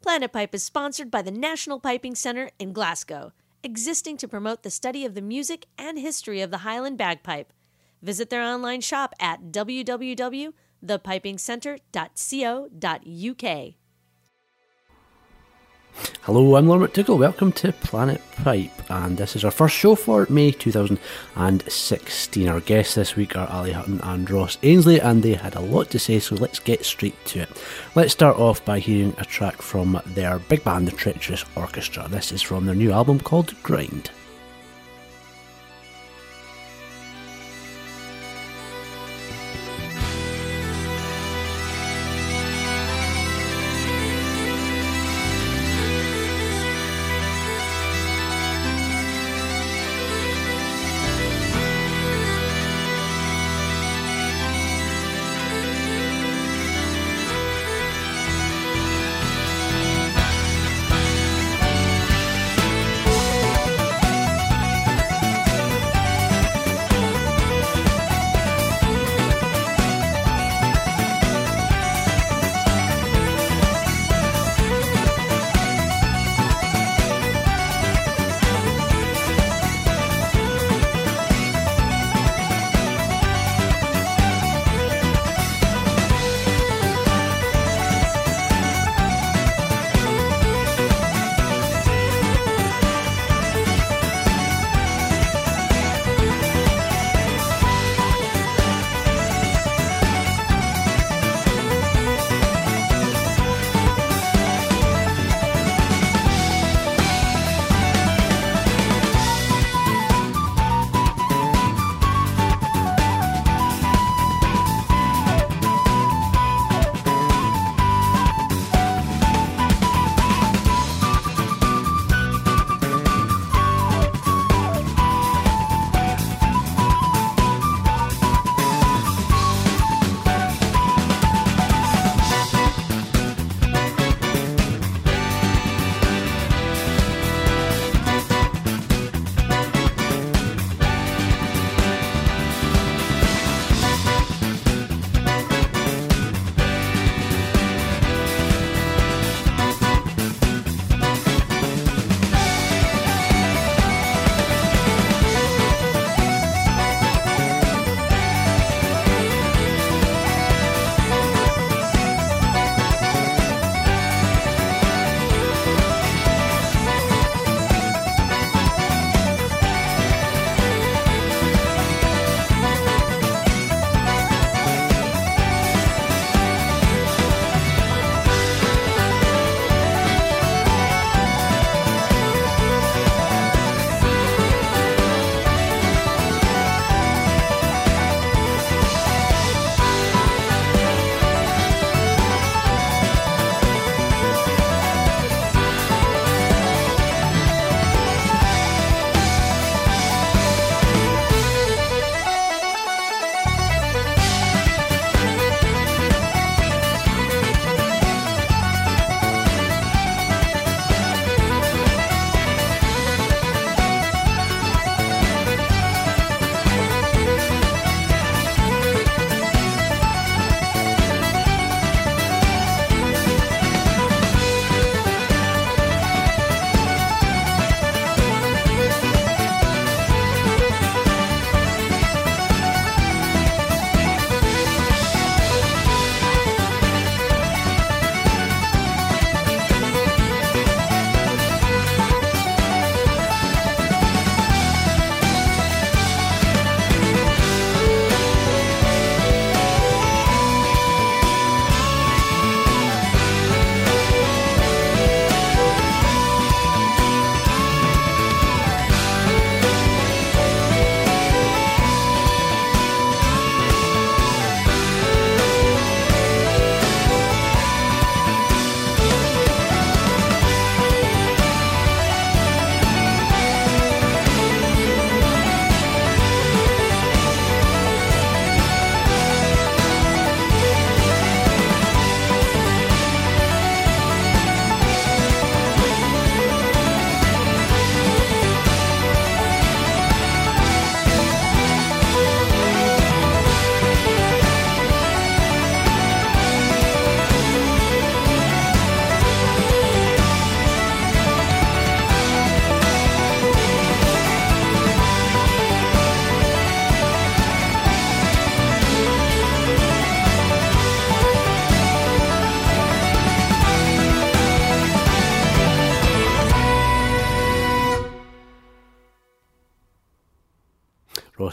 Planet Pipe is sponsored by the National Piping Centre in Glasgow, existing to promote the study of the music and history of the Highland bagpipe. Visit their online shop at www.thepipingcentre.co.uk. Hello, I'm Lauren McDougall. Welcome to Planet Pipe, and this is our first show for May 2016. Our guests this week are Ali Hutton and Ross Ainsley, and they had a lot to say, so let's get straight to it. Let's start off by hearing a track from their big band, the Treacherous Orchestra. This is from their new album called Grind.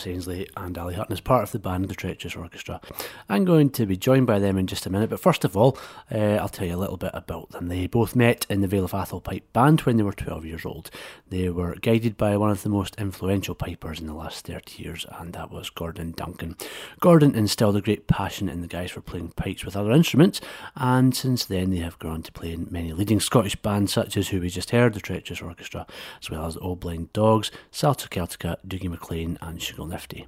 Ainsley and Ali Hutton as part of the band The Treacherous Orchestra. I'm going to be joined by them in just a minute, but first of all, uh, I'll tell you a little bit about them. They both met in the Vale of Atholl Pipe Band when they were 12 years old. They were guided by one of the most influential pipers in the last 30 years, and that was Gordon Duncan. Gordon instilled a great passion in the guys for playing pipes with other instruments, and since then they have gone on to play in many leading Scottish bands such as who we just heard, the Treacherous Orchestra, as well as Old Blind Dogs, Salsa Celtica, Dougie MacLean, and Sugar 50.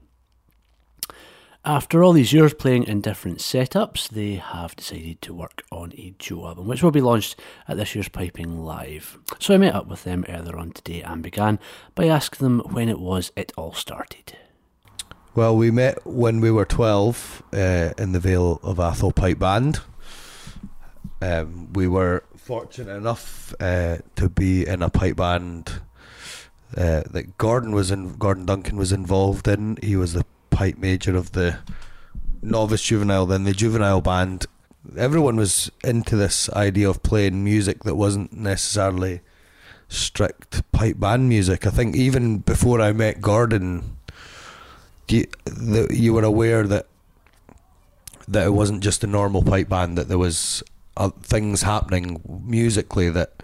After all these years playing in different setups, they have decided to work on a duo album, which will be launched at this year's Piping Live. So I met up with them earlier on today and began by asking them when it was it all started. Well, we met when we were 12 uh, in the Vale of Atholl Pipe Band. Um, we were fortunate enough uh, to be in a pipe band uh, that Gordon was in. Gordon Duncan was involved in. He was the pipe major of the novice juvenile, then the juvenile band. Everyone was into this idea of playing music that wasn't necessarily strict pipe band music. I think even before I met Gordon, you, the, you were aware that that it wasn't just a normal pipe band. That there was uh, things happening musically that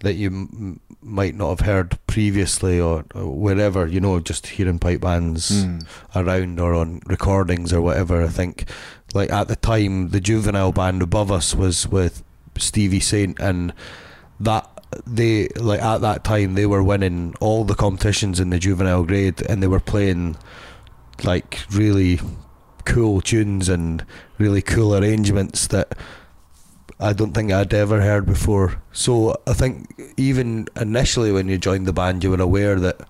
that you m- might not have heard previously or, or wherever, you know, just hearing pipe bands Mm. around or on recordings or whatever. I think, like at the time, the juvenile band above us was with Stevie Saint, and that they like at that time they were winning all the competitions in the juvenile grade, and they were playing like really cool tunes and really cool arrangements that I don't think I'd ever heard before. So I think even initially when you joined the band, you were aware that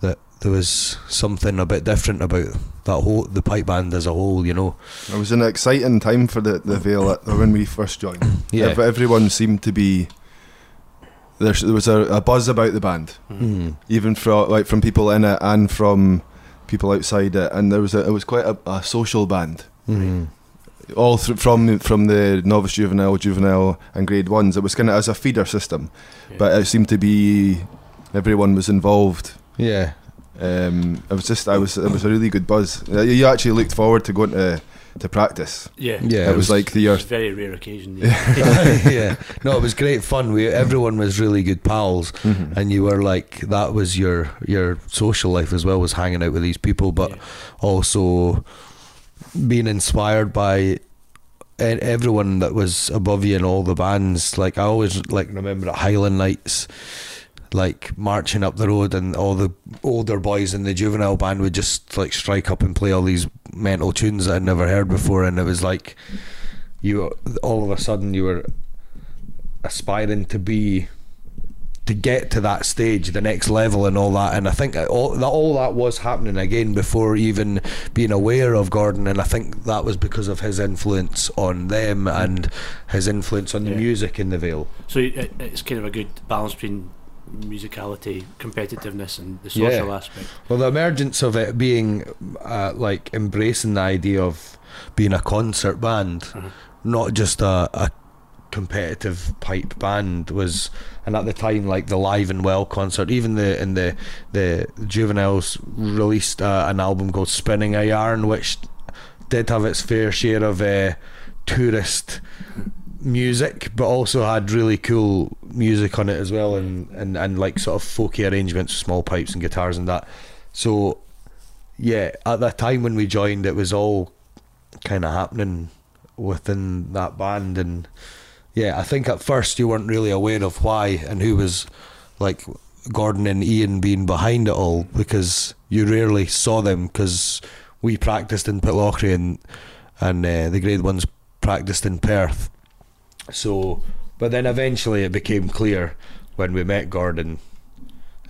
that there was something a bit different about that whole the pipe band as a whole. You know. It was an exciting time for the the Vale at, when we first joined. Yeah. Ev- everyone seemed to be. There, there was a, a buzz about the band, Mm. even from like from people in it and from people outside it, and there was a, it was quite a, a social band. Mm. All through, from from the novice juvenile, juvenile, and grade ones. It was kind of as a feeder system, Yeah. but it seemed to be everyone was involved. Yeah. Um, it was just I was it was a really good buzz. Uh, You actually looked forward to going to to practice. Yeah, Yeah. it was like the it year. was a very rare occasion. Yeah. yeah. No, it was great fun. We everyone was really good pals, Mhm. and you were like that was your your social life as well was hanging out with these people, but Yeah. also being inspired by everyone that was above you in all the bands. Like I always like remember at Highland Nights, like marching up the road, and all the older boys in the juvenile band would just like strike up and play all these mental tunes that I'd never heard before, and it was like you all of a sudden you were aspiring to be to get to that stage, the next level, and all that. And I think all that all that was happening again before even being aware of Gordon. And I think that was because of his influence on them and his influence on the Yeah. music in the Vale. So it, it's kind of a good balance between musicality, competitiveness, and the social Yeah. aspect. Well, the emergence of it being uh, like embracing the idea of being a concert band, Uh-huh. not just a, a competitive pipe band was and at the time like the live and well concert even the in the the juveniles released uh, an album called spinning a yarn which did have its fair share of uh, tourist music but also had really cool music on it as well and, and and like sort of folky arrangements small pipes and guitars and that. So yeah at the time when we joined it was all kind of happening within that band and yeah i think at first you weren't really aware of why and who was like gordon and ian being behind it all because you rarely saw them because we practiced in pitlochry and and uh, the grade ones practiced in perth so but then eventually it became clear when we met gordon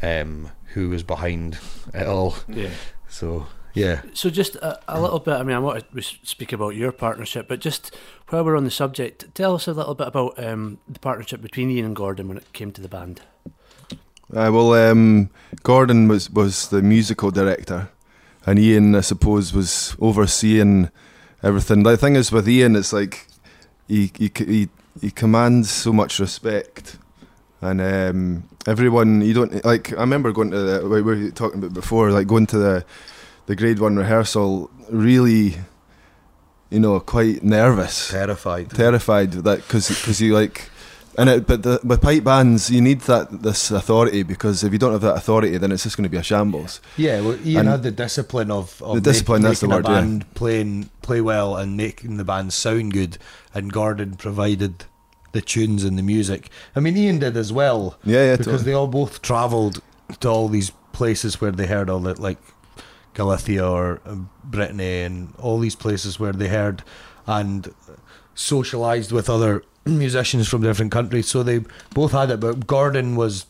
um, who was behind it all Yeah. so yeah So just a, a little bit. I mean, I want to speak about your partnership, but just while we're on the subject, tell us a little bit about um, the partnership between Ian and Gordon when it came to the band. Uh, well, um, Gordon was, was the musical director, and Ian, I suppose, was overseeing everything. The thing is with Ian, it's like he he he, he commands so much respect and um, everyone you don't like. I remember going to the we were talking about before, like going to the the grade one rehearsal, really, you know, quite nervous, Terrified. terrified that because you like. And it, but the, with pipe bands, you need that this authority because if you don't have that authority, then it's just going to be a shambles. Yeah, well, Ian And- had the discipline of, of The discipline, make, that's the word, a yeah. band playing play well and making the band sound good, and Gordon provided the tunes and the music. I mean, Ian did as well. Yeah, yeah, because totally. they all both travelled to all these places where they heard all that, like Galicia or uh, Brittany, and all these places where they heard and socialised with other musicians from different countries. So they both had it, but Gordon was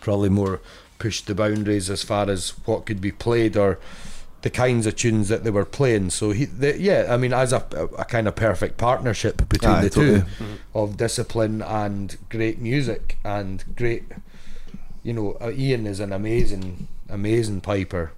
probably more pushed the boundaries as far as what could be played or the kinds of tunes that they were playing. So he, the, yeah, I mean, as a, a, kind of perfect partnership between Aye, the totally. two of discipline and great music and great, you know, uh, Ian is an amazing, amazing piper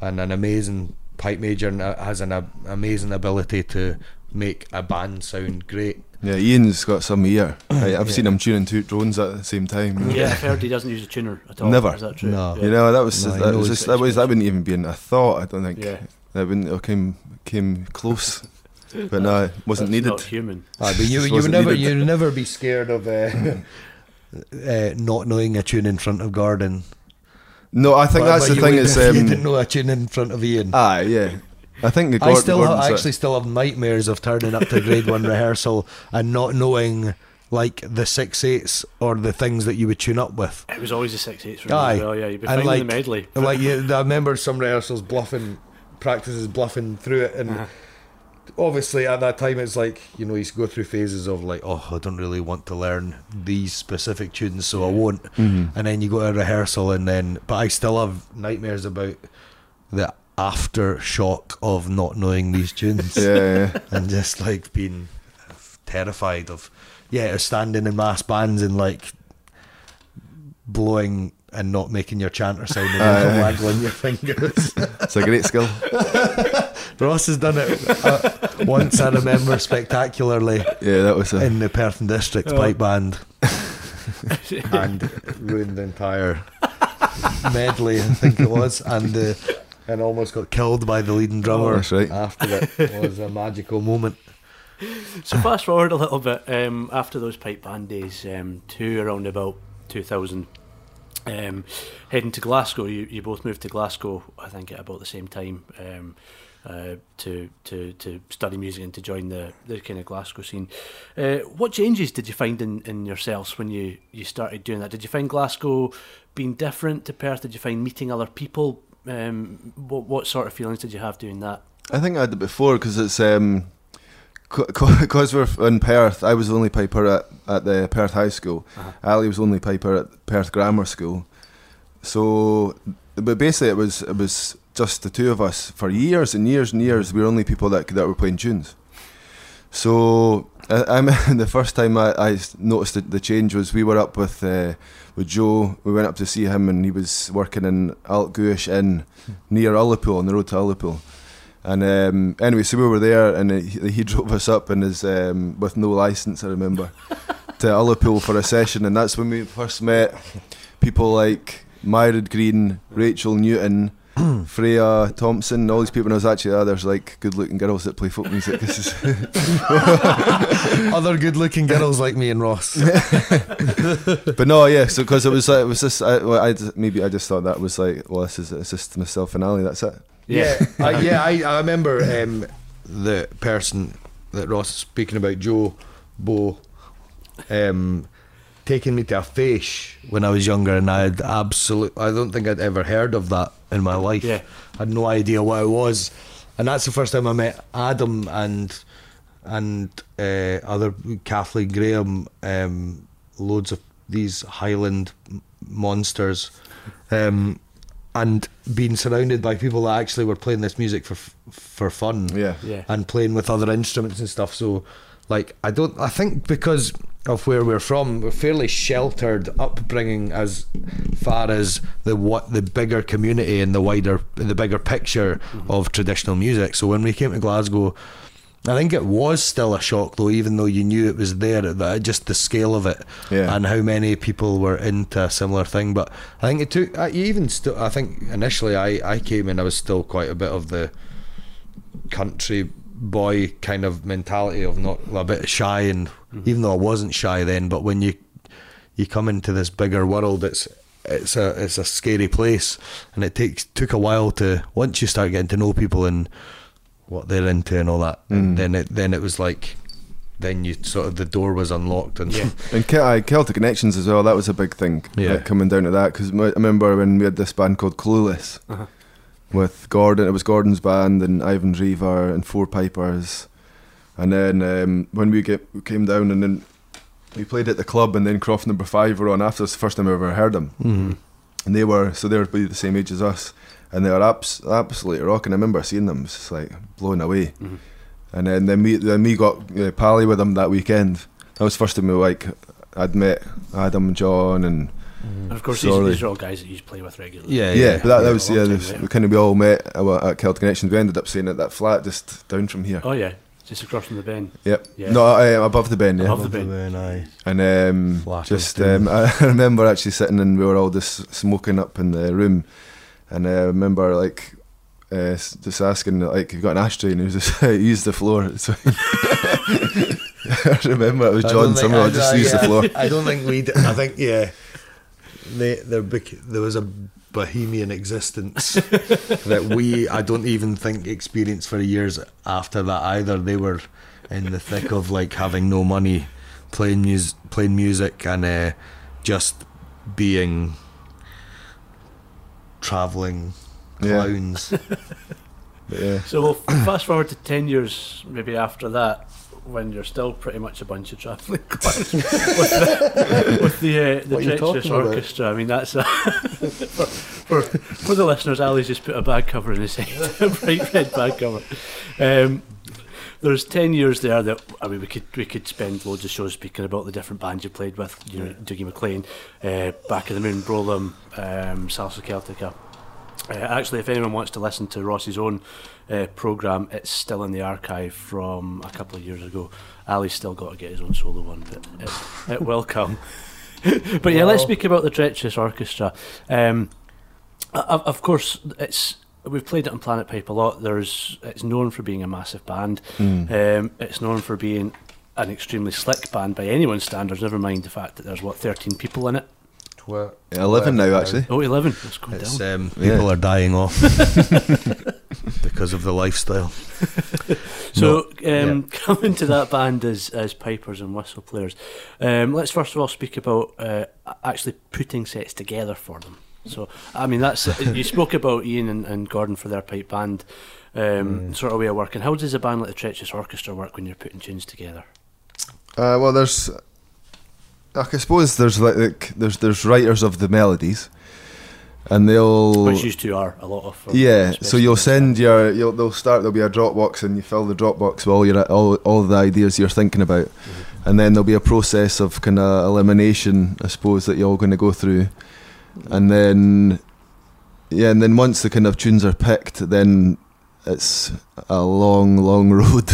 and an amazing pipe major and has an uh, amazing ability to make a band sound great. Yeah, Ian's got some ear. I, I've seen him tuning two drones at the same time. Yeah, I've heard he doesn't use a tuner at all. Never. Is that true? No. Yeah. You know, that was No, that was just, that was that wouldn't even be in a thought. I don't think. Yeah. That wouldn't it came came close, but no, it wasn't That's needed. Not human. Ah, but you, you would never you'd never be scared of uh, uh, not knowing a tune in front of Gordon. No, I think But- that's but the you thing is, if you didn't um, know a tune in front of Ian. ah, yeah. I think the I Gordon, still Gordon's I a- actually still have nightmares of turning up to grade one rehearsal and not knowing like the six eights or the things that you would tune up with. It was always the six eights for me Aye. as well. Yeah, you'd be And like- the medley. Like you, I remember some rehearsals bluffing, practices bluffing through it, and Uh-huh. Obviously at that time it's like you know you go through phases of like oh I don't really want to learn these specific tunes, so I won't. Mhm. And then you go to rehearsal, and then but I still have nightmares about the aftershock of not knowing these tunes Yeah, yeah. and just like being terrified of yeah standing in mass bands and like blowing and not making your chanter sound and waggling your fingers. it's a great skill. Ross has done it uh, once, I remember, spectacularly Yeah, that was a. in the Perth and District Oh. pipe band and ruined the entire medley, I think it was, and uh, and almost got killed by the leading drummer. Oh, right. After it, it was a magical moment. So fast forward a little bit um, after those pipe band days um, to around about 2000, um, heading to Glasgow. You, you both moved to Glasgow, I think, at about the same time um, uh, to to to study music and to join the, the kind of Glasgow scene. Uh, what changes did you find in, in yourselves when you, you started doing that? Did you find Glasgow being different to Perth? Did you find meeting other people? Um, what what sort of feelings did you have doing that? I think I had it before because it's um, because we're in Perth. I was the only piper at, at the Perth High School. Uh-huh. Ali was the only piper at Perth Grammar School. So, but basically, it was it was just the two of us for years and years and years. We were only people that that were playing tunes. So, I, I mean, the first time I, I noticed the, the change was we were up with uh, with Joe. We went up to see him, and he was working in Aultguish Inn near Ullapool on the road to Ullapool. And um, anyway, so we were there, and he, he drove us up in his um, with no license. I remember to Ullapool for a session, and that's when we first met people like Mairearad Green, Rachel Newton, Freya Thompson, all these people. And I was actually oh, there's like good-looking girls that play folk music. This is Other good-looking girls like me and Ross. but no, yeah. So because it was like it was just I, well, I maybe I just thought that was like well, this is it's just myself and Ali. That's it. Yeah, I, yeah. I, I remember um, the person that Ross is speaking about, Joe Bo, um, taking me to a fèis when I was younger, and I had absolute. I don't think I'd ever heard of that in my life. Yeah. I had no idea what it was, and that's the first time I met Adam and and uh, other Kathleen Graham, um, loads of these Highland monsters. Um, and being surrounded by people that actually were playing this music for for fun Yeah. Yeah. and playing with other instruments and stuff so like I don't I think because of where we're from we're fairly sheltered upbringing as far as the what the bigger community and the wider the bigger picture mm-hmm. of traditional music so when we came to Glasgow I think it was still a shock though, even though you knew it was there. That just the scale of it Yeah. and how many people were into a similar thing. But I think it took. I even still. I think initially I I came in. I was still quite a bit of the country boy kind of mentality of not a bit shy and mm-hmm. even though I wasn't shy then but when you you come into this bigger world it's it's a it's a scary place and it takes took a while to once you start getting to know people and what they're into and all that and mm. then it then it was like then you sort of the door was unlocked and Yeah. And Ke- aye, Celtic Connections as well. That was a big thing. Yeah. like, coming down to that because I remember when we had this band called Clueless Uh-huh. With Gordon. It was Gordon's band and Ivan Drever and Four Pipers. And then um, when we, get, we came down and then we played at the club and then Croft Number Five were on after. It's the first time I ever heard them. Mhm. And they were so they were probably the same age as us, and they were abs- absolutely rocking. I remember seeing them, just like blown away. Mhm. And then then we then we got uh, pally with them that weekend. That was the first time we like I'd met Adam and John and And of course, these, these are all guys that you play with regularly. yeah yeah, but that, that was a yeah. time this- we kind of we all met at, at Celtic Connections. We ended up staying at that flat just down from here. Oh yeah, just across from the bend. Yep. Yeah. No, uh, above the bend. Yeah. Above the bend. Then I And um, Flat just um, I remember actually sitting and we were all just smoking up in the room, and I remember like uh, just asking like, "You've got an ashtray?" And he was just use the floor. So I remember it was I John don't Somerville I- just use used the floor. I don't think we. would I think yeah, they, there bec- there was a bohemian existence that we. I don't even think experienced for years after that either. They were in the thick of like having no money, playing mus- playing music, and uh, just being traveling clowns. But, yeah. So we'll fast forward to ten years, maybe after that, when you're still pretty much a bunch of travelling clowns with the with the, uh, the What are you treacherous talking about? orchestra. I mean, that's a for, for for the listeners. Ali's just put a bag cover in his head, a bright red bag cover. Um, there's ten years there that I mean we could we could spend loads of shows speaking about the different bands you played with. You know, Dougie MacLean, uh, Back of the Moon, Brolem, um, Salsa Celtica. Uh, actually, if anyone wants to listen to Ross's own uh, program, it's still in the archive from a couple of years ago. Ali's still got to get his own solo one, but it, it will come. but yeah, let's speak about the Treacherous Orchestra. Um, of, of course, it's we've played it on Planet Pipe a lot. There's it's known for being a massive band. Um, it's known for being an extremely slick band by anyone's standards. Never mind the fact that there's what 13 people in it. Twer- Yeah, Eleven now actually. Oh, 11. Let's go It's, down. um, Yeah. people are dying off because of the lifestyle. So, No, um, coming to that band as as pipers and whistle players, um, let's first of all speak about uh, actually putting sets together for them. So, I mean, that's you spoke about Ian and, and Gordon for their pipe band um, sort of way of working. How does a band like the Treacherous Orchestra work when you're putting tunes together? Uh, well, there's. Like, I suppose there's like, like there's there's writers of the melodies, and they'll Which you two are a lot of. Yeah, so you'll send your you'll they'll start there'll be a Dropbox and you fill the Dropbox with all your all all the ideas you're thinking about, Mm-hmm. and then there'll be a process of kind of elimination, I suppose, that you're all going to go through, and then yeah, and then once the kind of tunes are picked, then it's a long, long road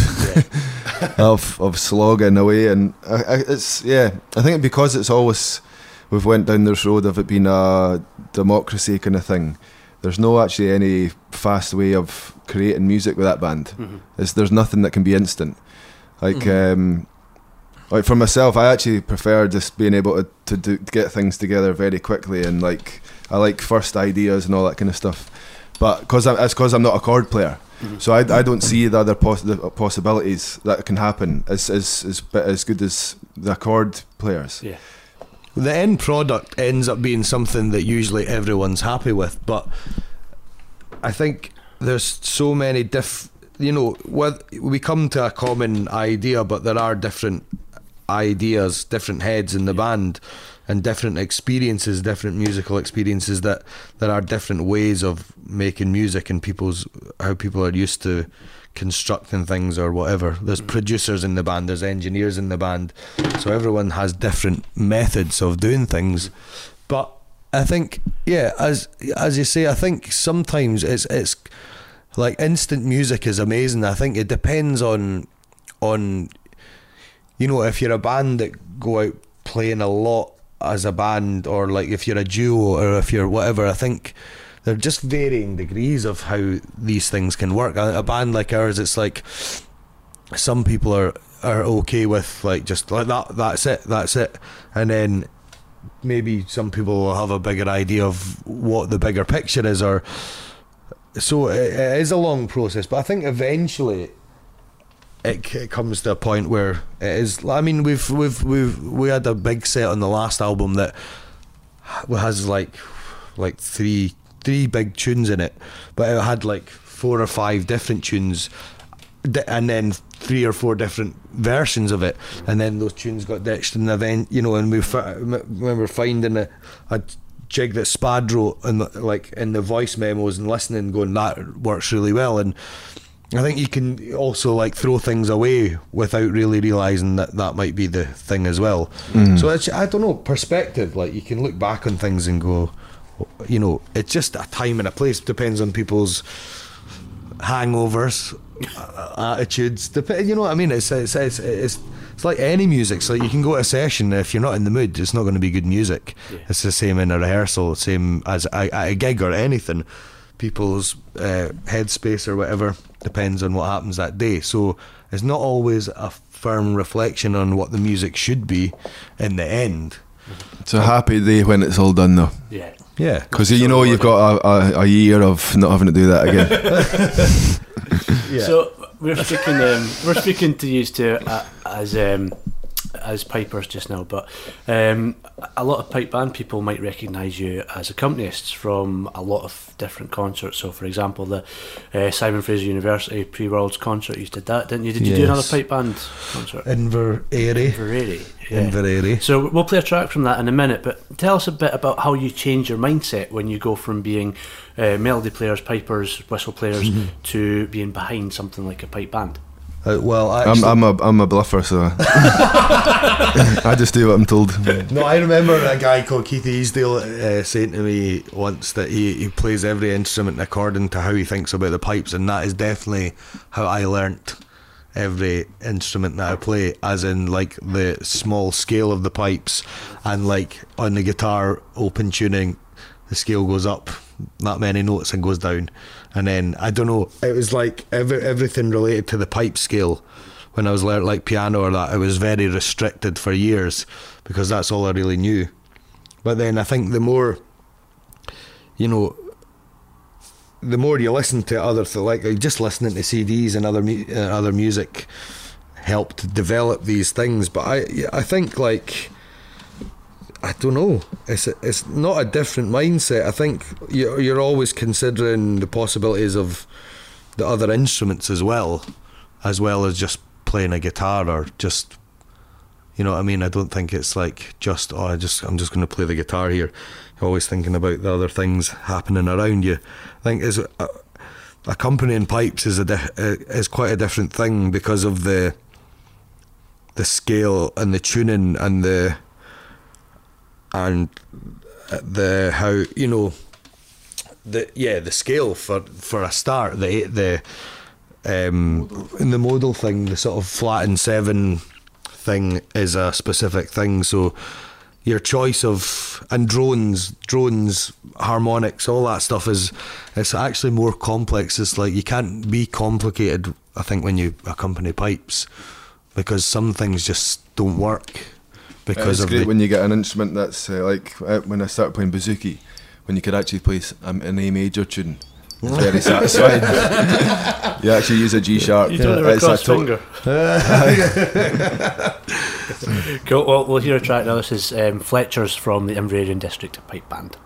of of slogging away, and I, I, it's yeah, I think because it's always we've went down this road of it being a democracy kind of thing. There's no actually any fast way of creating music with that band. Mhm. It's, there's nothing that can be instant. Like um, like for myself, I actually prefer just being able to to, do, to get things together very quickly and like I like first ideas and all that kind of stuff. But because it's because I'm not a chord player, Mhm. so I, I don't see the other poss- the possibilities that can happen as as as, as good as the chord players. Yeah. The end product ends up being something that usually everyone's happy with, but I think there's so many diff. You know, with, we come to a common idea, but there are different ideas, different heads in the band, and different experiences, different musical experiences. That there are different ways of making music and people's how people are used to constructing things or whatever. There's mm. producers in the band, there's engineers in the band, so everyone has different methods of doing things. But I think, yeah, as as you say, I think sometimes it's it's like instant music is amazing. I think it depends on on, you know, if you're a band that go out playing a lot as a band, or like if you're a duo, or if you're whatever, I think they're just varying degrees of how these things can work. A, a band like ours, it's like some people are are okay with like just like that. That's it. That's it. And then maybe some people will have a bigger idea of what the bigger picture is, or so it, it is a long process. But I think eventually. It, it comes to a point where it is. I mean, we've we've we've we had a big set on the last album that has like like three three big tunes in it, but it had like four or five different tunes, and then three or four different versions of it, and then those tunes got ditched in the event, you know. And we m- remember finding a, a jig that Spad wrote the, like in the voice memos and listening, going that works really well, and. I think you can also like throw things away without really realizing that that might be the thing as well. So it's I don't know perspective. Like you can look back on things and go, you know, it's just a time and a place. Depends on people's hangovers, uh, attitudes. Dep- you know what I mean? It's it's it's. it's it's like any music. So you can go to a session if you're not in the mood, it's not going to be good music. It's the same in a rehearsal, same as a, a gig or anything. People's uh, headspace or whatever depends on what happens that day. So it's not always a firm reflection on what the music should be in the end. It's a happy day when it's all done, though. Yeah. Yeah. Because you know you've got a, a, a year of not having to do that again. Yeah. So we're speaking. Um, we're speaking to you two uh, as um, as pipers just now, but um, a lot of pipe band people might recognise you as accompanists from a lot of different concerts. So, for example, the uh, Simon Fraser University pre-Worlds concert, you did that, didn't you? Did you do another pipe band concert? Inveraray. Inveraray. yeah. Inveraray. So we'll play a track from that in a minute, but tell us a bit about how you change your mindset when you go from being uh, melody players, pipers, whistle players to being behind something like a pipe band. Uh, well, I'm, actually, I'm a I'm a bluffer, so I just do what I'm told. no, I remember a guy called Keith Easdale uh, saying to me once that he, he plays every instrument according to how he thinks about the pipes, and that is definitely how I learnt every instrument that I play, as in like the small scale of the pipes, and like on the guitar open tuning, the scale goes up that many notes and goes down, and then I don't know. It was like every, everything related to the pipe scale. When I was learning like piano or that, it was very restricted for years because that's all I really knew. But then I think the more, you know, the more you listen to other th- like just listening to CDs and other mu- uh, other music helped develop these things. But I I think like I don't know. It's it's not a different mindset. I think you're you're always considering the possibilities of the other instruments as well, as well as just playing a guitar or just you know what I mean. I don't think it's like just oh I just I'm just going to play the guitar here. You're always thinking about the other things happening around you. I think is uh, accompanying pipes is a di- uh, is quite a different thing because of the the scale and the tuning and the and the how you know the yeah the scale for for a start the the um in the modal thing the sort of flat and seven thing is a specific thing. So your choice of and drones drones harmonics all that stuff is it's actually more complex. It's like you can't be complicated i think when you accompany pipes because some things just don't work because it's of great the when you get an instrument that's uh, like uh, when I started playing bouzouki, when you could actually play s- um, an A major tune. It's very satisfying. you actually use a G sharp. You don't have a It's finger. cool. Well, we'll hear a track now. This is um, Fletcher's from the Inveraray District Pipe Band.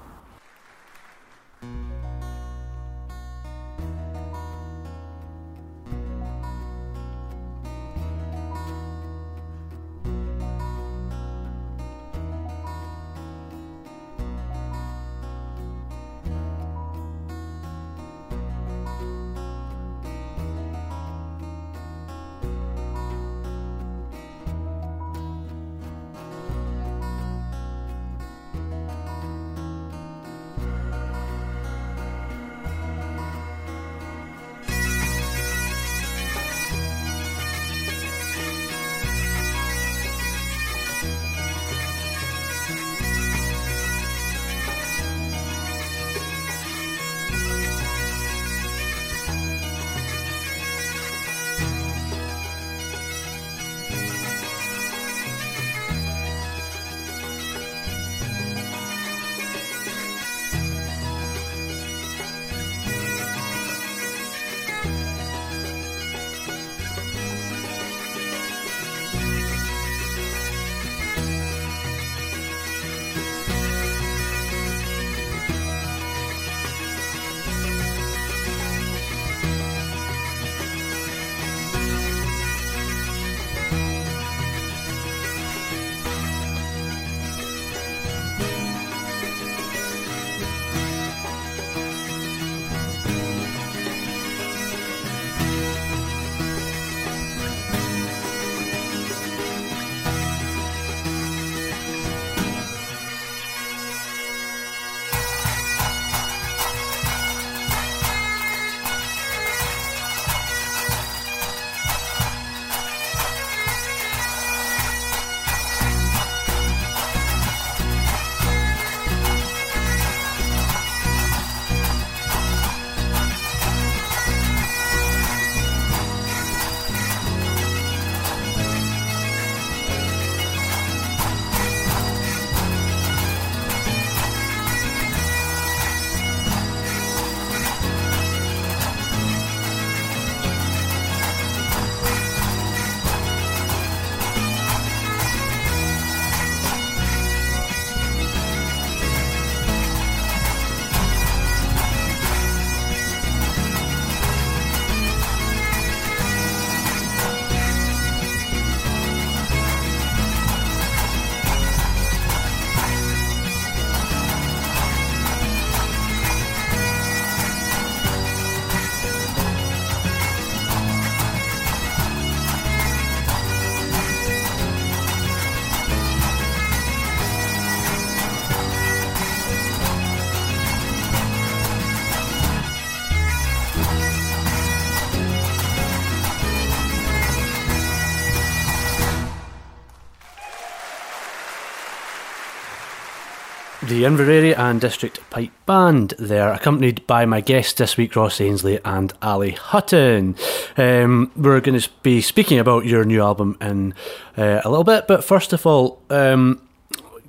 The Inveraray and District Pipe Band there, accompanied by my guests this week, Ross Ainsley and Ali Hutton. Um, we're going to be speaking about your new album in uh, a little bit, but first of all, um,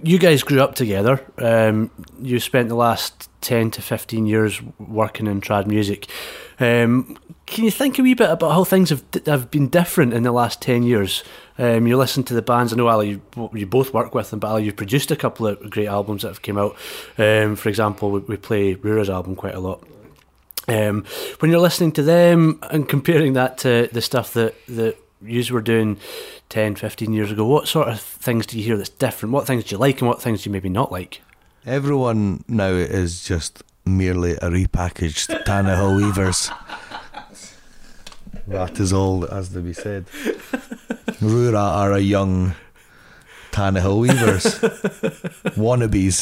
you guys grew up together. Um, you spent the last 10 to 15 years working in trad music. Um, can you think a wee bit about how things have, have been different in the last 10 years? Um, you listen to the bands, I know Ali, you, you both work with them, but Ali, you've produced a couple of great albums that have come out. Um, for example, we, we play Rura's album quite a lot. Um, when you're listening to them and comparing that to the stuff that, that you were doing 10, 15 years ago, what sort of things do you hear that's different? What things do you like and what things do you maybe not like? Everyone now is just merely a repackaged Tannahill Weavers. That is all that has to be said. Rura are a young Tannahill Weavers. Wannabes.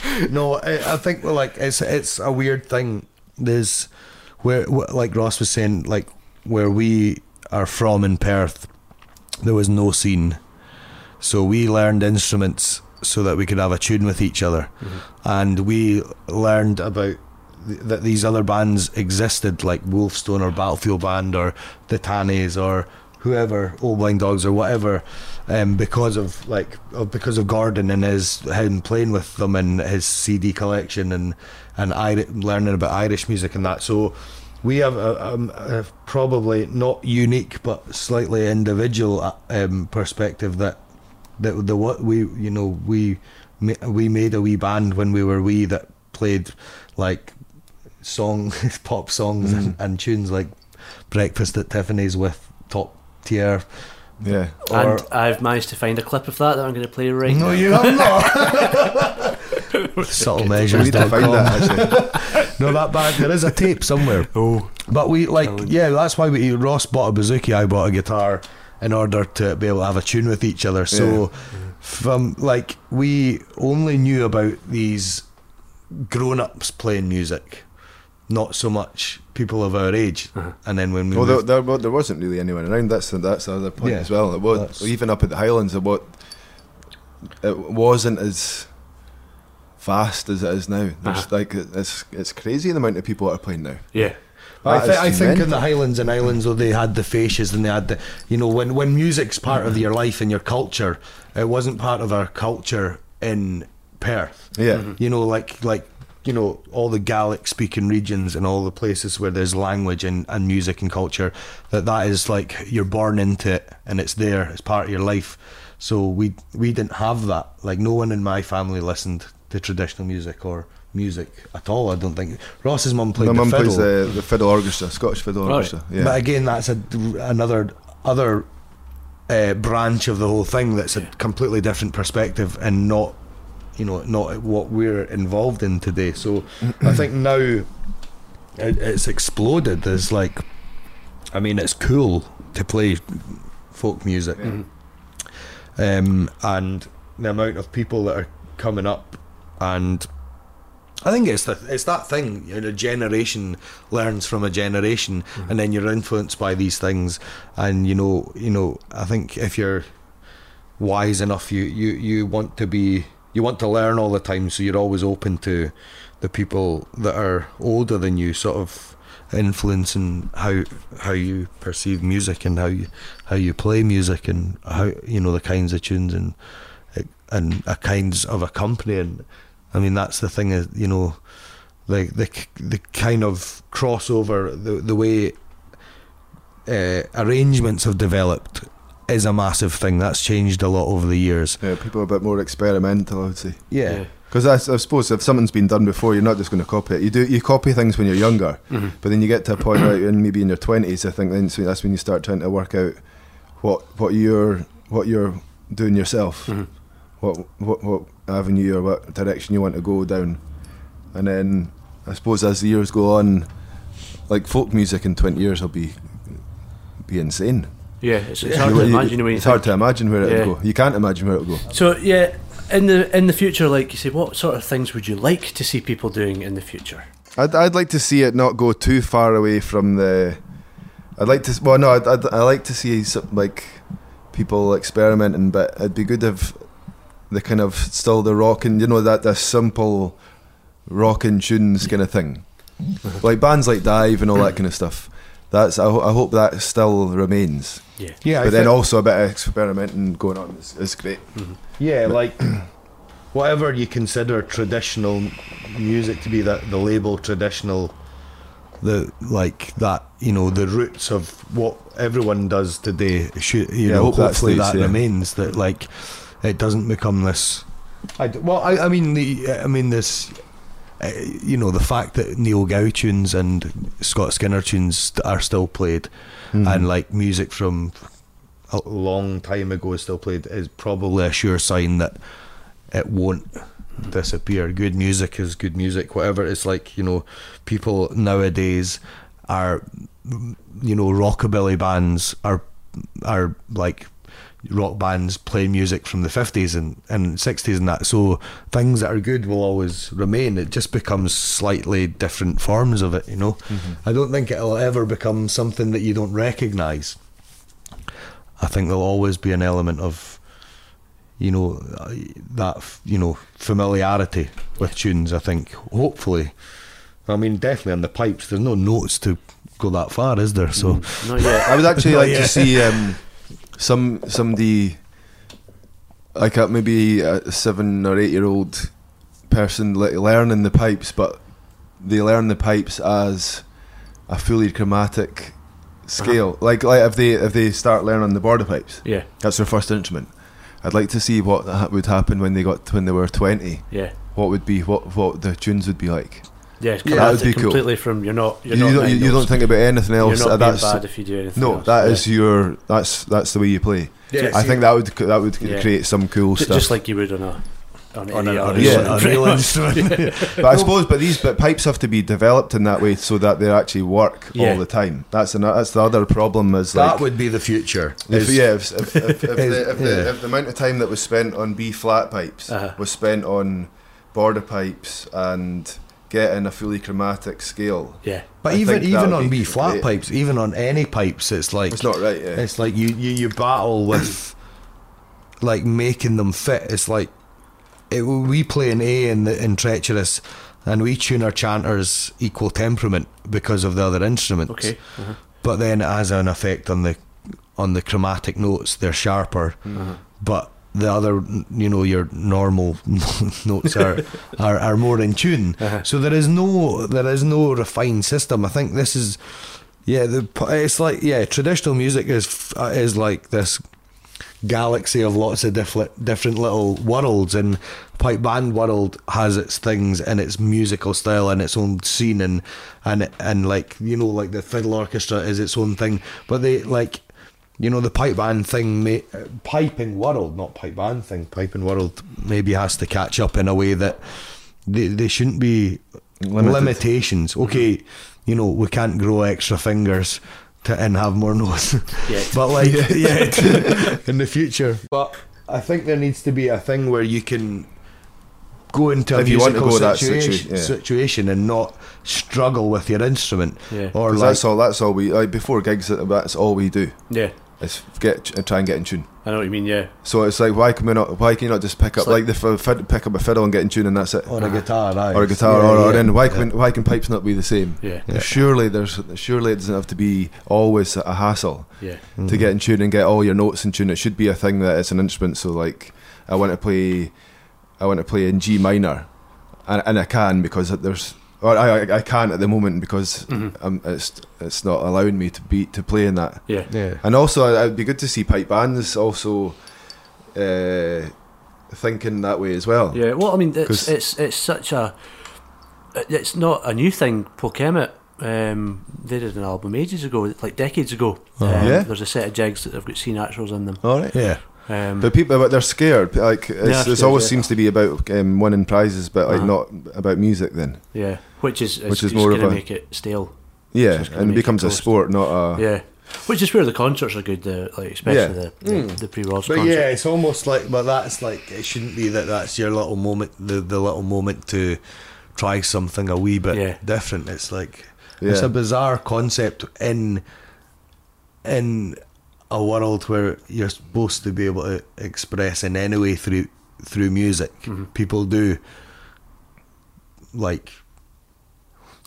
no, I, I think well, like it's it's a weird thing. There's where like Ross was saying, like where we are from in Perth, there was no scene. So we learned instruments so that we could have a tune with each other. Mm-hmm. And we learned about th- that these other bands existed, like Wolfstone or Battlefield Band or the Tannies or whoever, Old Blind Dogs or whatever, um, because of like because of Gordon and his him playing with them and his CD collection and and Irish, learning about Irish music and that. So we have a, a, a probably not unique but slightly individual uh, um, perspective that that the what we you know we we made a wee band when we were wee that played like song pop songs mm. and, and, tunes like Breakfast at Tiffany's with top tier. Yeah, and I've managed to find a clip of that that I'm going to play right no, now. you have not. Subtle measures. We need to find that. no, that bad. There is a tape somewhere. Oh, but we like yeah. That's why we Ross bought a bouzouki. I bought a guitar in order to be able to have a tune with each other. So, yeah. from like we only knew about these grown-ups playing music, not so much people of our age. Uh-huh. And then when we well, there, there, there, wasn't really anyone around. That's the, that's the other point yeah, as well. It was, even up at the Highlands, what it wasn't as fast as it is now. There's uh-huh. like it's it's crazy the amount of people that are playing now. Yeah. I, th- I think in the Highlands and Islands, though, they had the fascias and they had the, you know, when, when music's part of your life and your culture, it wasn't part of our culture in Perth. Yeah. Mm-hmm. You know, like, like, you know, all the Gaelic speaking regions and all the places where there's language and, and music and culture, that that is like you're born into it and it's there, it's part of your life. So we we didn't have that. Like no one in my family listened to traditional music or music at all. I don't think Ross's mum played. My mum plays the, the fiddle orchestra, Scottish fiddle right. orchestra. Yeah. But again, that's a, another other uh, branch of the whole thing. That's a completely different perspective and not, you know, not what we're involved in today. So I think now it, it's exploded. There's like, I mean, it's cool to play folk music, yeah. um, and the amount of people that are coming up and I think it's the, it's that thing. You know, a generation learns from a generation, mm-hmm. and then you're influenced by these things. And you know, you know, I think if you're wise enough, you you you want to be you want to learn all the time. So you're always open to the people that are older than you, sort of influencing how how you perceive music and how you how you play music and how you know the kinds of tunes and and a kinds of accompanying I mean, that's the thing is, you know, the the the kind of crossover, the the way uh, arrangements have developed is a massive thing. That's changed a lot over the years. Yeah, people are a bit more experimental, I would say. Yeah. Because I, I, suppose if something's been done before, you're not just going to copy it. You do you copy things when you're younger, mm-hmm. but then you get to a point, right, and maybe in your twenties, I think then so that's when you start trying to work out what what you're what you're doing yourself. Mm-hmm. What what what avenue or what direction you want to go down. And then I suppose as the years go on, like folk music in 20 years will be be insane. Yeah, it's, it's hard to imagine. it's hard to imagine where yeah. it'll go. You can't imagine where it'll go. So yeah, in the in the future, like you say, what sort of things would you like to see people doing in the future? I'd I'd like to see it not go too far away from the. I'd like to. Well, no, I'd, I'd I like to see some, like people experimenting, but it'd be good if the kind of still the rock and you know, that the simple rock and tunes kind of thing, like bands like Dive and all that kind of stuff. That's I, ho- I hope that still remains. Yeah. Yeah, I but then think- also a bit of experimenting going on is, is great. Mm-hmm. Yeah, like whatever you consider traditional music to be, that the label traditional, the like that you know the roots of what everyone does today. Should you Yeah, know? hope that hopefully stays, that yeah. remains. That like it doesn't become this. I d well, I, I mean the I mean this. Uh, you know the fact that Neil Gow tunes and Scott Skinner tunes are still played, Mm-hmm. and like music from a long time ago is still played is probably a sure sign that it won't disappear. Good music is good music. Whatever it's like, you know, people nowadays are, you know, rockabilly bands are are like rock bands play music from the 50s and, and 60s and that. So things that are good will always remain. It just becomes slightly different forms of it you know? I don't think it'll ever become something that you don't recognize. I think there'll always be an element of you know that you know familiarity with tunes i think hopefully. I mean definitely on the pipes there's no notes to go that far is there? So Not yet. I would actually like yet. to see um, some somebody like a, maybe a seven or eight year old person learning the pipes, but they learn the pipes as a fully chromatic scale. Uh-huh. Like like if they if they start learning the border pipes, Yeah. that's their first instrument. I'd like to see what ha- would happen when they got when they were twenty. Yeah. What would be what what the tunes would be like? Yeah, Yeah, yeah, that would be cool. completely from you're not you're you, not don't, you, you don't think about anything else. You're not being that's bad if you do anything. no, else. that yeah. is your that's that's the way you play. Yeah, I see- think that would that would Yeah. create some cool Ju- stuff. just like you would on a on, on any a, other a, Yeah. real, instrument, pretty instrument. but I suppose, but these but pipes have to be developed in that way so that they actually work Yeah. all the time. That's an, that's the other problem. Is that like would be the future. if, is- yeah, if, if, if, if, the, if, Yeah. the, if the amount of time that was spent on B flat pipes Uh-huh. was spent on border pipes and getting a fully chromatic scale, Yeah. But I even even on be B flat great. pipes, even on any pipes, it's like it's not right. Yeah, it's like you, you, you battle with like making them fit. It's like it, we play an A in the in treacherous, and we tune our chanters equal temperament because of the other instruments. Okay. Uh-huh. But then it has an effect on the on the chromatic notes. They're sharper, Uh-huh. but the other, you know, your normal notes are, are are more in tune. Uh-huh. So there is no there is no refined system. I think this is, yeah, the it's like yeah, traditional music is uh, is like this galaxy of lots of different different little worlds and pipe band world has its things and its musical style and its own scene and and and like you know like the fiddle orchestra is its own thing but they like you know the pipe band thing may, uh, piping world not pipe band thing piping world maybe has to catch up in a way that they, they shouldn't be Limited. limitations okay you know we can't grow extra fingers to, and have more notes Yeah. but like yeah, in the future but I think there needs to be a thing where you can go into a If you want to musical go that situation, situa- yeah. situation and not struggle with your instrument Yeah. or 'Cause like that's all. That's all we like before gigs. That's all we do. Yeah. Is get uh, try and get in tune. I know what you mean. Yeah. So it's like why can we not? Why can you not just pick up like, like- the f- fid- pick up a fiddle and get in tune and that's it, on a uh-huh. guitar aye. or a guitar, Yeah, or, or yeah. then why Yeah. can why can pipes not be the same? Yeah. Yeah. Surely there's surely it doesn't have to be always a hassle Yeah. to get in tune and get all your notes in tune. It should be a thing that it's an instrument. So like I want to play, I want to play in G minor, and, and I can because there's. Or I, I I can't at the moment because um, it's it's not allowing me to be to play in that. Yeah. yeah And also, it'd be good to see pipe bands also uh, thinking that way as well. Yeah, well, I mean, it's 'Cause- it's it's such a it's not a new thing. Polkemmet, um, they did an album ages ago, like decades ago. Um, Yeah? there's a set of jigs that have got C naturals in them. All right. yeah Um, But people, but they're scared. Like it's, Yeah, it's always yeah. seems to be about um, winning prizes, but like Uh-huh. not about music. Then, yeah, which is Which is it's more of a- make it stale. yeah, and it make it becomes a sport, not a. yeah, which is where the concerts are good. The like especially Yeah. the, the, the pre-Worlds but concert. yeah it's almost like but that's like it shouldn't be that that's your little moment the, the little moment to try something a wee bit Yeah. different it's like it's a bizarre concept in in a world where you're supposed to be able to express in any way through through music. People do like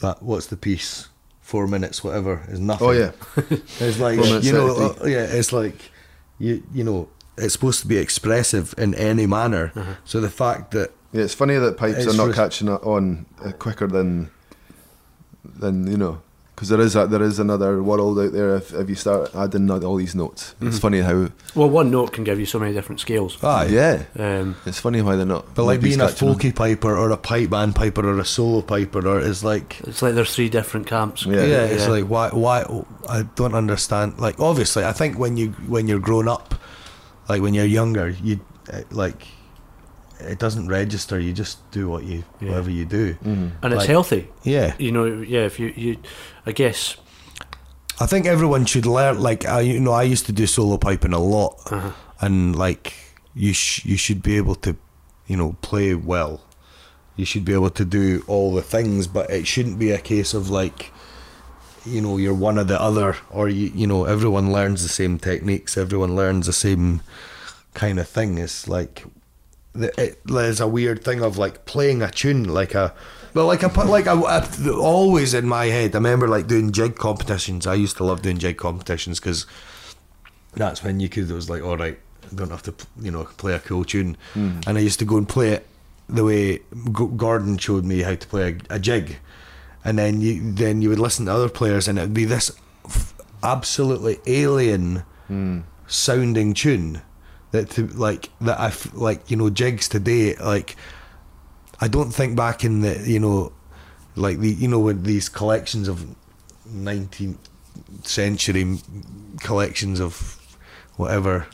that. What's the piece? Four minutes, whatever, is nothing. Oh yeah, It's like you know, uh, yeah. It's like you you know, it's supposed to be expressive in any manner. So the fact that yeah. It's funny that pipes It's are not res- catching it on uh, quicker than than you know, because there is a, there is another world out there. If, if you start adding all these notes, Mm-hmm. it's funny how Well, one note can give you so many different scales. aye, yeah, Um, it's funny why they're not. But like being a catching on. piper or a pipe band piper or a solo piper or is like it's like there's three different camps. Yeah. yeah, it's Yeah. like why why I don't understand. Like obviously, I think when you when you're grown up, like when you're younger, you uh, like it doesn't register. You just do what you Yeah. whatever you do. Mhm. and it's healthy. Yeah, You know, yeah. If you, you, I guess, I think everyone should learn. Like I, you know, I used to do solo piping a lot, uh and like you, sh- you should be able to, you know, play well. You should be able to do all the things, but it shouldn't be a case of like, you know, you're one or the other, or you, you know, everyone learns the same techniques. Everyone learns the same kind of thing. It's like the- it, there's a weird thing of like playing a tune like a well like I put like a, a- always in my head I remember like doing jig competitions. I used to love doing jig competitions because that's when you could it was like all right I don't have to you know play a cool tune. Hmm. And I used to go and play it the way Gordon showed me how to play a, a jig and then you then you would listen to other players and it would be this f- absolutely alien hmm. sounding tune that to like that I f- like you know jigs today like I don't think back in the you know like the you know with these collections of 19th century collections of whatever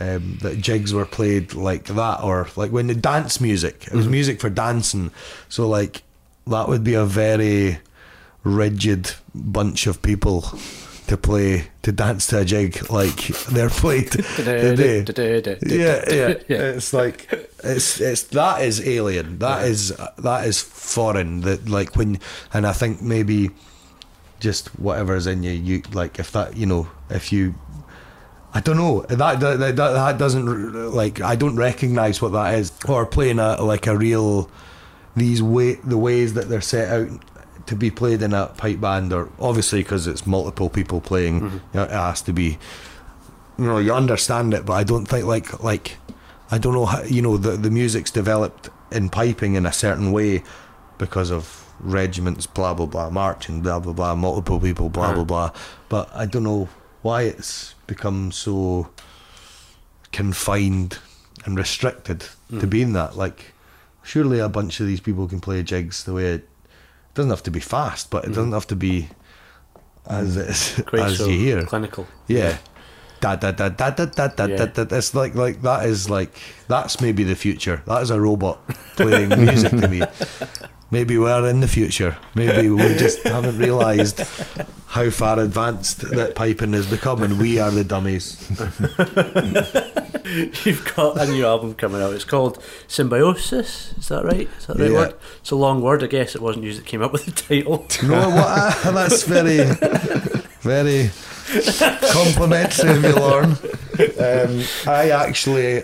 um, that jigs were played like that or like when the dance music it was music for dancing. So like that would be a very rigid bunch of people to play to dance to a jig like they're played today yeah, yeah, It's like it's it's that is alien. That is that is foreign. That like when and I think maybe just whatever's in you, you like if that you know if you. I don't know that that, that that doesn't like I don't recognize what that is or playing a like a real these way the ways that they're set out to be played in a pipe band or obviously because it's multiple people playing mm-hmm. you know, it has to be you know you understand it but I don't think like like I don't know how you know the the music's developed in piping in a certain way because of regiments blah blah blah marching blah blah blah multiple people blah blah uh-huh. blah. But I don't know why it's become so confined and restricted to mm. being that. Like surely a bunch of these people can play jigs the way doesn't have to be fast but it mm. doesn't have to be as as you hear clinical. yeah. Da da da da da da da Yeah. da da. It's like like that is like that's maybe the future. That is a robot playing music to me. Maybe we're in the future. Maybe we just haven't realised how far advanced that piping has become, and we are the dummies. You've got a new album coming out. It's called Symbiosis. Is that right? Is that the right Yeah. word? It's a long word. I guess it wasn't you that came up with the title. No, what? ah, that's very, very complimentary of you, Lauren. Um, I actually,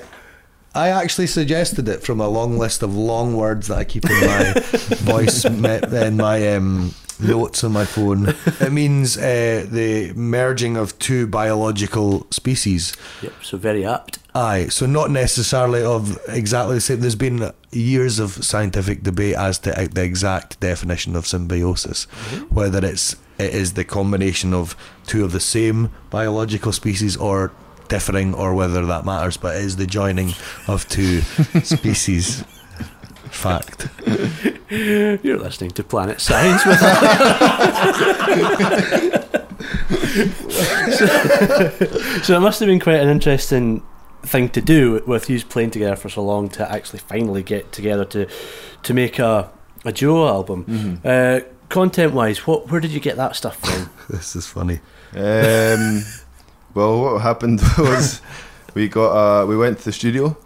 I actually suggested it from a long list of long words that I keep in my voice in my um, notes on my phone. It means uh, the merging of two biological species. Yep. So very apt. Aye, so not necessarily of exactly the same. There's been years of scientific debate as to uh, the exact definition of symbiosis, whether it's it is the combination of two of the same biological species or differing, or whether that matters. But it is the joining of two species. Fact. You're listening to Planet Science with so, so it must have been quite an interesting thing to do with you playing together for so long to actually finally get together to to make a a duo album. Uh, content wise, what where did you get that stuff from? This is funny. Um, well, what happened was we got uh, we went to the studio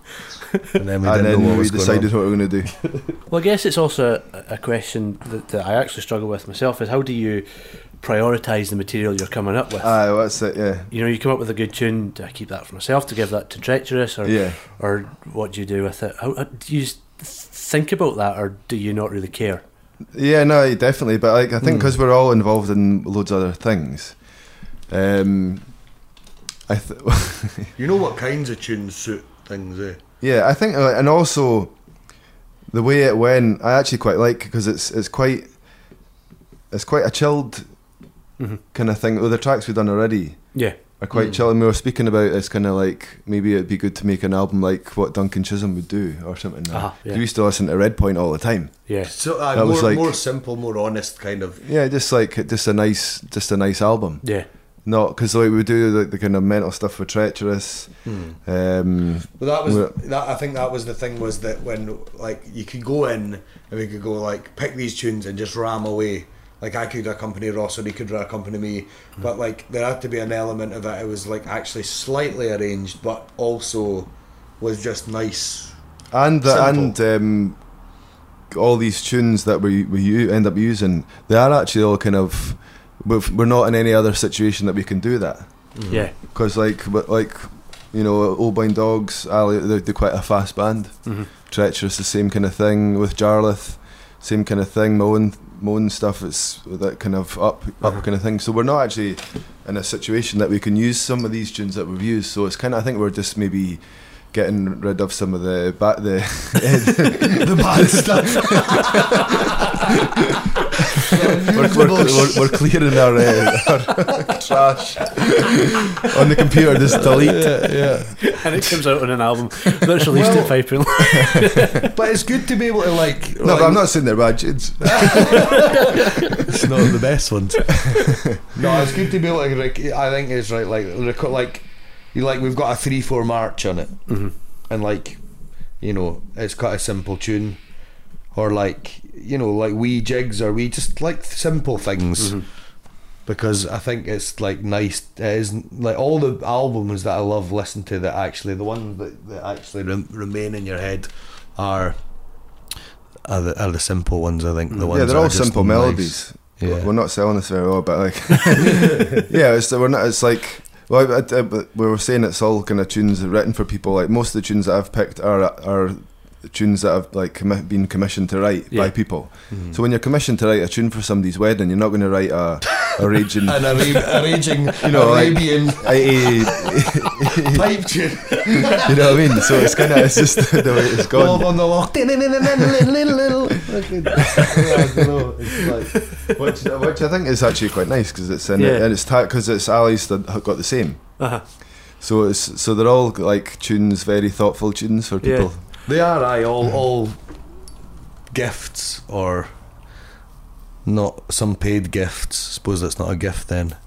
And then we and then what we was on. decided what we were going to do. Well, I guess it's also a, a question that, that I actually struggle with myself: is how do you prioritise the material you're coming up with. Aye, well, that's it. Yeah, you know, you come up with a good tune. Do I keep that for myself to give that to Treacherous, or Yeah. or what do you do with it? How, how- do you think about that, or do you not really care? yeah, no, definitely. But like, I think Hmm. because we're all involved in loads of other things, um, I th- You know what kinds of tunes suit things, eh? yeah, I think, uh, and also the way it went, I actually quite like because it's it's quite it's quite a chilled Mhm. kind of thing. Well, the tracks we've done already Yeah, are quite Mm. chill, and we were speaking about it's kind of like maybe it'd be good to make an album like what Duncan Chisholm would do or something. Uh-huh, yeah. We used to listen to Redpoint all the time. yeah, So uh, That more, was like- more simple, more honest kind of. Yeah, just like just a nice, just a nice album. yeah. Not because like we do like the kind of mental stuff with treacherous. Um, But that was that. I think that was the thing was that when like you could go in and we could go like pick these tunes and just ram away. Like I could accompany Ross or he could accompany me, but like there had to be an element of it. It was like actually slightly arranged, but also was just nice. and the, and um, all these tunes that we we u- end up using, they are actually all kind of. We've, we're not in any other situation that we can do that Yeah, because like but like you know Old Blind Dogs, Ali, they're, they're quite a fast band. Mhm. Treacherous, the same kind of thing with Jarlath, same kind of thing. My own my own stuff is that kind of up up Uh-huh. kind of thing. So we're not actually in a situation that we can use some of these tunes that we've used. So it's kind of I think we're just maybe getting rid of some of the ba- the the bad stuff. we're, we're, we're, we're clearing our, uh, our trash on the computer. Just delete. yeah. and it comes out on an album that's released Well- at Piping. But it's good to be able to like. No, but I'm not saying they're bad tunes. It's not the best ones. no, it's good to be able to. Like, I think it's right. Like, reco- like, you like we've got a three four march on it, Mhm. and like, you know, it's quite a simple tune, or like, you know, like wee jigs or we just like simple things. Because I think it's like nice. It is like all the albums that I love listening to that actually the ones that, that actually rem- remain in your head are are the, are the simple ones. I think the ones yeah, they're that all are just simple nice. melodies. Yeah. We're not selling this very well, but like, yeah, it's we're not. It's like. Well, I, I, but we were saying it's all kind of tunes written for people. Like most of the tunes that I've picked are are tunes that have like commi- been commissioned to write Yeah. by people. Mm-hmm. So when you're commissioned to write a tune for somebody's wedding, you're not going to write a, a raging, an Ara- raging you know, like, Arabian a- pipe tune. you know what I mean. So it's kind of it's just the way it's Love gone. on the lock. Which, which I think is actually quite nice because it's in it and it's because it's Ali's that have got the same. Uh-huh. So it's so they're all like tunes, very thoughtful tunes for Yeah. people. They are, aye, all all gifts or not some paid gifts. Suppose that's not a gift then.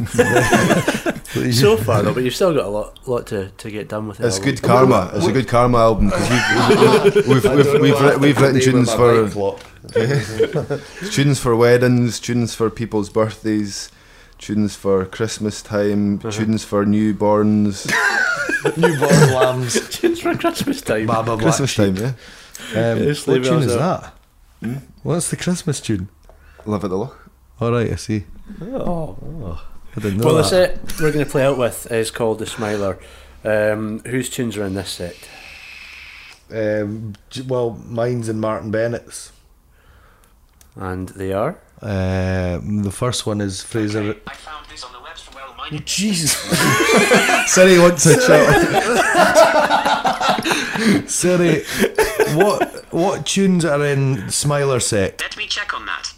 So far, though, but you've still got a lot, lot to, to get done with it. It's all. good karma. It's a good karma album because we've we've I we've, don't know we've, what writ- we've written tunes for tunes for weddings, tunes for people's birthdays, tunes for Christmas time, Uh-huh. tunes for newborns, Newborn lambs. Tunes for Christmas time. Baba Christmas time. Yeah, Um, what tune is a- that? What's the Christmas tune? Live at the loch. All right, I see. Oh. I didn't know Well, the set we're going to play out with is called The Smiler. Um, whose tunes are in this set? Um, well, mine's and Martin Bennett's. And they are? Um, the first one is Fraser. I found this on the webs from Well Minded. Jesus, Sorry, wants a shout. sorry. what what tunes are in Smiler set? Let me check on that.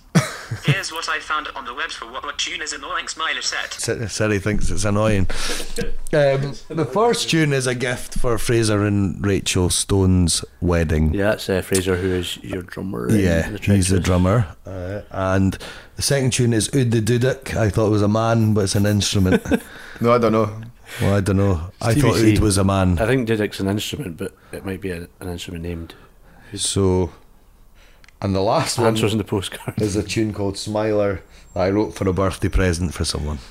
Here's what I found on the web for what, what tune is annoying Smiler set. S- Siri thinks it's annoying. Um, the first tune is a gift for Fraser and Rachel Stone's wedding. Yeah, that's uh, Fraser, who is your drummer. in Yeah, the he's the drummer. Uh, and the second tune is Oud the Duduk. I thought it was a man, but it's an instrument. No, I don't know. well, I don't know. I thought TBC. Oud was a man. I think Didik's an instrument, but it might be a, an instrument named. So, and the last one Answers in the postcard. is a tune called Smiler that I wrote for a birthday present for someone.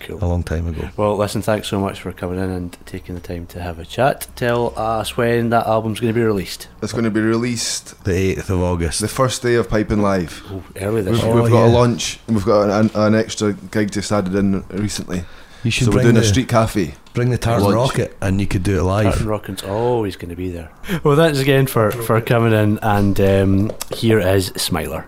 Cool. a long time ago. Well, listen, thanks so much for coming in and taking the time to have a chat. Tell us when that album's going to be released. It's going to be released The eighth of August. the first day of Piping Live. Oh, early this We've. Oh, we've got a yeah. launch and we've got an, an extra gig just added in recently. You should So we're bring doing the a street cafe. bring the Tartan launch. Rocket, and you could do it live. Tartan Rockin's always going to be there. Well, thanks again for, for coming in, and um, here is Smiler.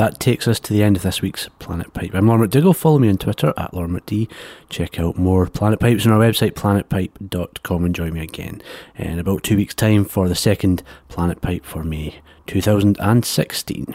That takes us to the end of this week's Planet Pipe. I'm Lauren McDougall. Follow me on Twitter at Lauren McD. Check out more Planet Pipes on our website, planetpipe.com, and join me again in about two weeks' time for the second Planet Pipe for May 2016.